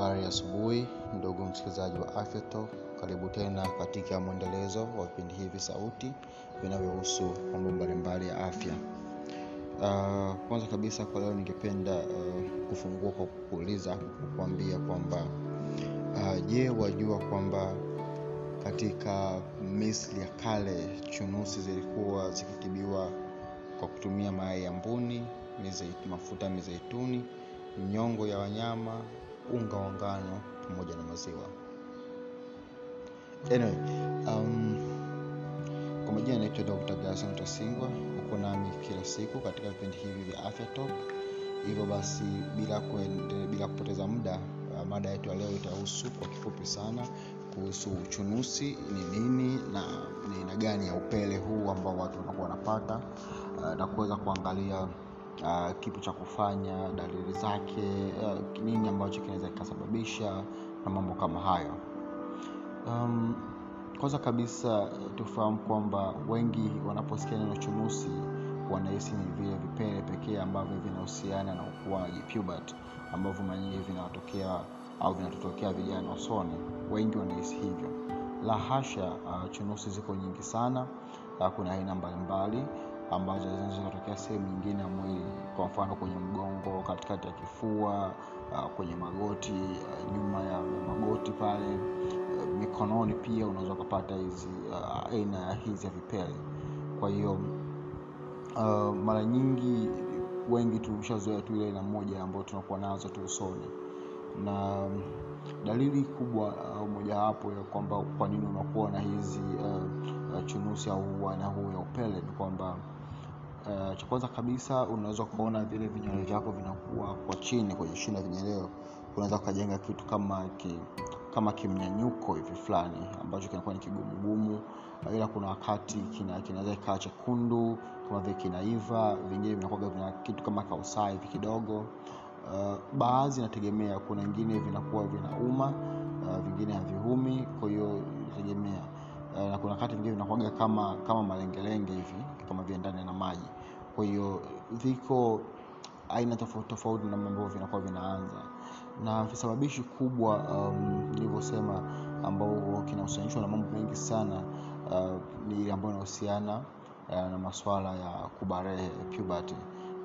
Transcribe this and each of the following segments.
Habari asubuhi, ndugu msikilizaji wa Afya Talk. Karibu tena katika mwendelezo wa vipindi hivi sauti vinavyohusu mambo mbalimbali ya afya. Uh, kwanza kabisa kwa leo ningependa uh, kufungua kwa kuuliza kukuambia kwamba uh, je, wajua kwamba katika Misri ya kale chunusi zilikuwa zikitibiwa kwa kutumia mayai ya mbuni, mizeit, mafuta mizeituni, nyongo ya wanyama, unga wa ngano pamoja na maziwa. Anyway, um, kwa majina naitwa Dr. Gerson Tasingwa, uko nami kila siku katika vipindi hivi vya Afya Talk. Hivyo basi bila kuende, bila kupoteza muda uh, mada yetu ya leo itahusu kwa kifupi sana kuhusu uchunusi ni nini na ni aina gani ya upele huu ambao watu wanakuwa wanapata uh, na kuweza kuangalia uh, kipi cha kufanya, dalili zake, uh, nini ambacho kinaweza kikasababisha na mambo kama hayo. Um, kwanza kabisa tufahamu kwamba wengi wanaposikia neno chunusi wanahisi ni vile vipele pekee ambavyo vinahusiana na ukuaji puberty, ambavyo mara vinawatokea au vinatotokea vijana usoni. Wengi wanahisi hivyo. La hasha, uh, chunusi ziko nyingi sana. Uh, kuna aina mbalimbali ambazo zinazotokea sehemu nyingine ya mwili, kwa mfano kwenye mgongo, katikati ya kifua, uh, kwenye magoti, uh, nyuma ya magoti pale, uh, mikononi pia unaweza ukapata hizi uh, aina hizi ya vipele. Kwa hiyo mara nyingi wengi tumeshazoea tu ile aina moja ambayo tunakuwa nazo tu usoni na dalili kubwa au uh, mojawapo ya kwamba kwa nini unakuwa na hizi uh, chunusi au aina huu ya upele ni kwamba uh, cha kwanza kabisa unaweza kuona vile vinywele vyako vinakuwa kwa chini kwenye shina ya vinyeleo unaweza ukajenga kitu kama ki, kama kimnyanyuko hivi fulani ambacho kinakuwa ni kigumugumu ila kuna wakati kina, kinaweza ikawa chekundu kama vile kinaiva vingine vinakuaga vina kitu kama kausaa hivi kidogo. Uh, baadhi inategemea kuna vingine vinakuwa vinauma uh, vingine haviumi kwa hiyo inategemea. Na kuna wakati vingine vinakuwaga kama kama malengelenge hivi kama vile ndani na maji kwa hiyo viko aina tofauti tofauti na ambavyo vinakuwa vinaanza. Na visababishi kubwa um, nilivyosema ambao kinahusianishwa na mambo mengi sana uh, ni ile ambayo inahusiana uh, na masuala ya kubarehe puberty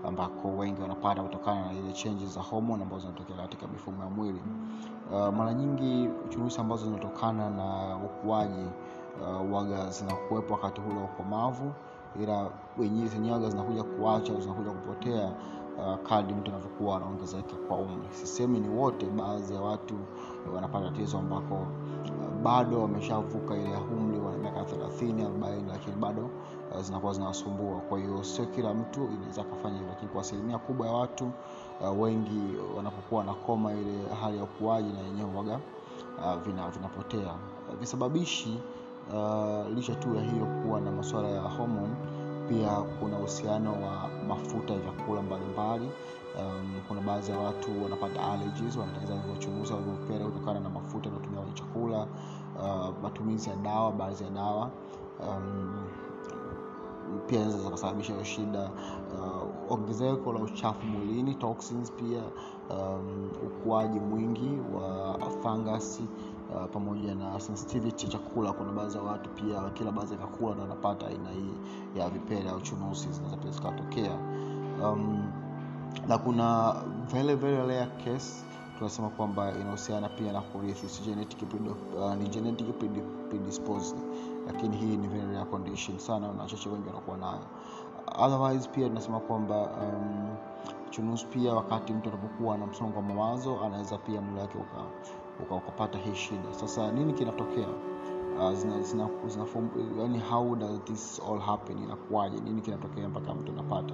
ambako wengi wanapata kutokana na ile changes za homon ambazo zinatokea katika mifumo ya mwili. Uh, mara nyingi chunusi ambazo zinatokana na ukuaji uh, waga zinakuwepo wakati hule wa ukomavu ila wenyewe zenyewe zinakuja kuacha zinakuja kupotea uh, kadri mtu anavyokuwa anaongezeka kwa umri. Sisemi ni wote baadhi ya watu wanapata tatizo ambako uh, bado wameshavuka ile umri wana miaka thelathini arobaini lakini bado uh, zinakuwa zinawasumbua. Kwa hiyo sio kila mtu inaweza akafanya hivyo lakini kwa asilimia kubwa ya watu uh, wengi wanapokuwa wanakoma ile hali ya ukuaji na yenyewe waga uh, vina, vinapotea. Visababishi uh, licha tu ya hiyo kuwa na masuala ya homon pia kuna uhusiano wa mafuta ya vyakula mbalimbali. Um, kuna baadhi ya watu wanapata allergies wanatengeneza vilivyochunguza vilivyopele kutokana na mafuta yanayotumia kwenye chakula uh, matumizi ya dawa baadhi ya dawa. Um, pia inaweza kusababisha hiyo shida. Uh, ongezeko la uchafu mwilini toxins pia. Um, ukuaji mwingi wa fangasi uh, pamoja na sensitivity chakula. Kuna baadhi ya watu pia kila baadhi ya vyakula ndo wanapata aina hii ya vipele au chunusi zinaweza pia zikatokea. Um, na kuna very very rare case tunasema kwamba inahusiana pia na kurithi. Si genetic uh, ni genetic predisposed. Lakini hii ni very rare condition sana na wachache wengi wanakuwa nayo. Otherwise pia tunasema kwamba um, chunusi pia wakati mtu anapokuwa na msongo wa mawazo anaweza pia mwili wake ukapata hii shida. Sasa nini kinatokea? Uh, inakuwaje? Nini kinatokea mpaka mtu anapata?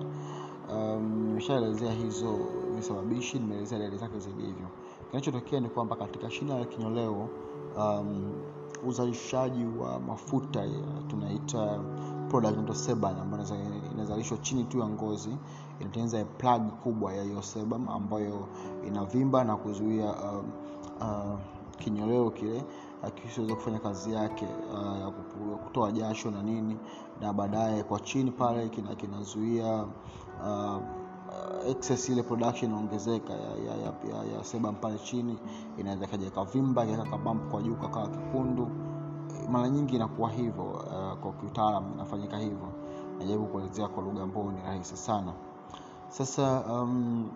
Nimeshaelezea um, hizo visababishi nimeelezea dalili zake zilivyo kinachotokea ni kwamba katika shina la kinyoleo um, uzalishaji wa mafuta ya, tunaita product ambayo inazalishwa chini tu ya ngozi inatengeneza plug kubwa ya hiyo sebum ambayo inavimba na kuzuia uh, uh, kinyoleo kile akisiweza kufanya kazi yake uh, kutoa jasho na nini na baadaye kwa chini pale kina kinazuia uh, uh, excess ile production inaongezeka ya, ya, ya, ya, ya sebam pale chini inaweza kaja ikavimba ikaweka kwa juu kakawa kikundu mara nyingi inakuwa hivyo uh, kwa kiutaalam inafanyika hivyo. Najaribu kuelezea kwa lugha ambayo ni rahisi sana sasa um,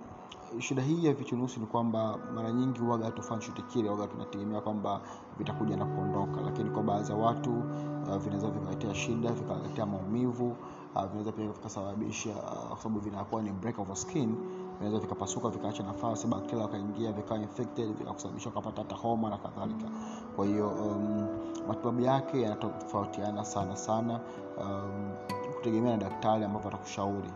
shida hii ya vichunusi ni kwamba mara nyingi waga chochote kile waga tunategemea kwamba vitakuja na kuondoka. Lakini kwa baadhi ya watu uh, vinaweza vikaletea shida vikaletea maumivu uh, vinaweza pia vikasababisha uh, kwa sababu vinakuwa ni break of skin vinaweza vikapasuka vikaacha nafasi bakteria wakaingia vikawa infected vikakusababisha ukapata hata homa na kadhalika. Kwa hiyo um, matibabu yake yanatofautiana sana sana um, kutegemea na daktari ambavyo atakushauri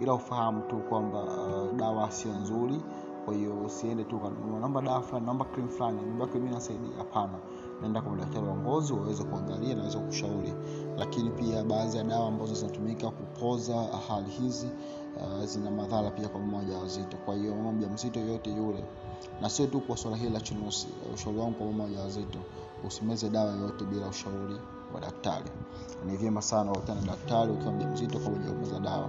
ila ufahamu tu kwamba uh, dawa sio nzuri kwa hiyo usiende tu ukanunua. Naomba dawa fulani naomba cream fulani mbaki mimi nasaidia hapana. Naenda kwa madaktari wa ngozi waweze kuangalia na waweze kushauri. Lakini pia baadhi ya dawa ambazo zinatumika kupoza hali hizi uh, zina madhara pia kwa mmoja wazito. Kwa hiyo mama mjamzito yoyote yule na sio tu kwa swala hili la chunusi ushauri wangu kwa mama wajawazito usimeze dawa yoyote bila ushauri wa daktari. Ni vyema sana ukutana na daktari ukiwa mjamzito kabla hujaumeza dawa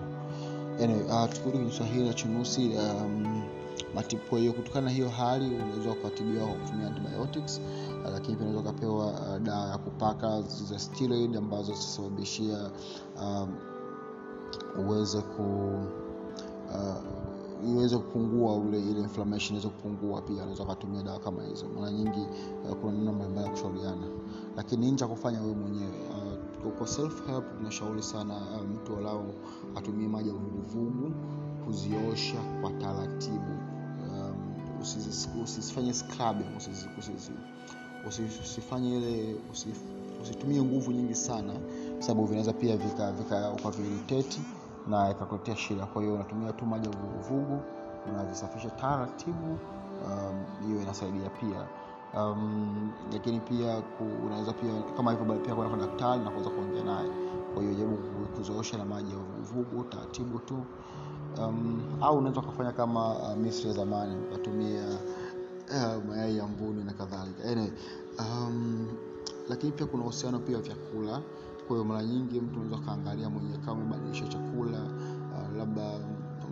anyway, uh, tukirudi kwenye swahili la chunusi um, hiyo kutokana na hiyo hali unaweza ukatibiwa kwa kutumia antibiotics uh, lakini pia unaweza ukapewa uh, dawa ya kupaka za steroid ambazo zitasababishia um, uweze ku iweze kupungua ule ile inflammation iweze kupungua pia unaweza ukatumia dawa kama hizo. Mara nyingi uh, kuna namna mbalimbali ya kushauriana. Lakini cha kufanya wewe mwenyewe kwa self help tunashauri sana uh, mtu walau atumie maji ya vuguvugu kuziosha kwa taratibu. Um, usifanye scrubbing ile usitumie nguvu nyingi sana sababu vinaweza pia vika, vika ukaviriteti na ikakuletea shida. Kwa hiyo unatumia tu maji ya vuguvugu unavisafisha taratibu hiyo um, inasaidia pia um, lakini pia unaweza pia kama hivyo pia kwenda kwa daktari na kuweza kuongea naye. Kwa hiyo jaribu kuzoosha na maji ya vuguvugu taratibu tu. Um, au unaweza ukafanya kama uh, misri ya zamani ukatumia uh, mayai ya mbuni na kadhalika. Anyway, um, lakini pia kuna uhusiano pia wa vyakula. Kwa hiyo mara nyingi mtu unaweza ukaangalia mwenyewe kama umebadilisha chakula uh, labda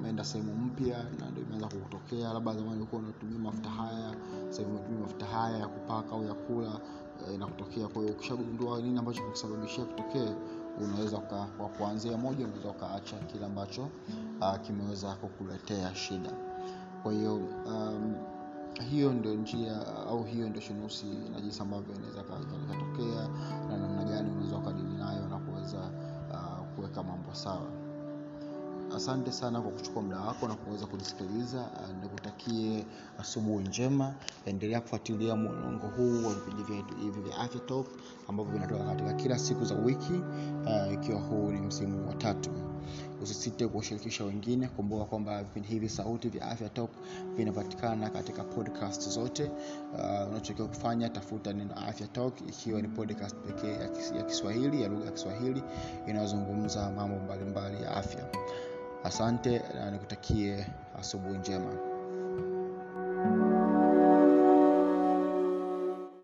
umeenda sehemu mpya na ndio imeanza kukutokea labda zamani ulikuwa unatumia mafuta haya sasa unatumia mafuta haya ya kupaka au ya kula inakutokea uh, kwa hiyo ukishagundua nini ambacho kusababishia kutokee unaweza kwa kuanzia moja unaweza ukaacha kile ambacho uh, kimeweza kukuletea shida. Kwa hiyo um, hiyo ndio njia au hiyo ndio shinusi na jinsi ambavyo inaweza ikatokea na namna gani unaweza ukadili nayo na kuweza uh, kuweka mambo sawa asante sana kwa kuchukua muda wako na kuweza kunisikiliza. Nikutakie asubuhi njema. Endelea kufuatilia mlolongo huu wa vipindi vyetu hivi vya afya ambavyo vinatoka katika kila siku za wiki ikiwa uh, huu ni msimu wa tatu. Usisite kuwashirikisha wengine. Kumbuka kwamba vipindi hivi sauti vya afya talk vinapatikana katika podcast zote. Uh, unachotakiwa kufanya tafuta neno afya talk ikiwa ni podcast pekee ya kiswahili ya lugha ya kiswahili inayozungumza mambo mbalimbali ya afya asante na nikutakie asubuhi njema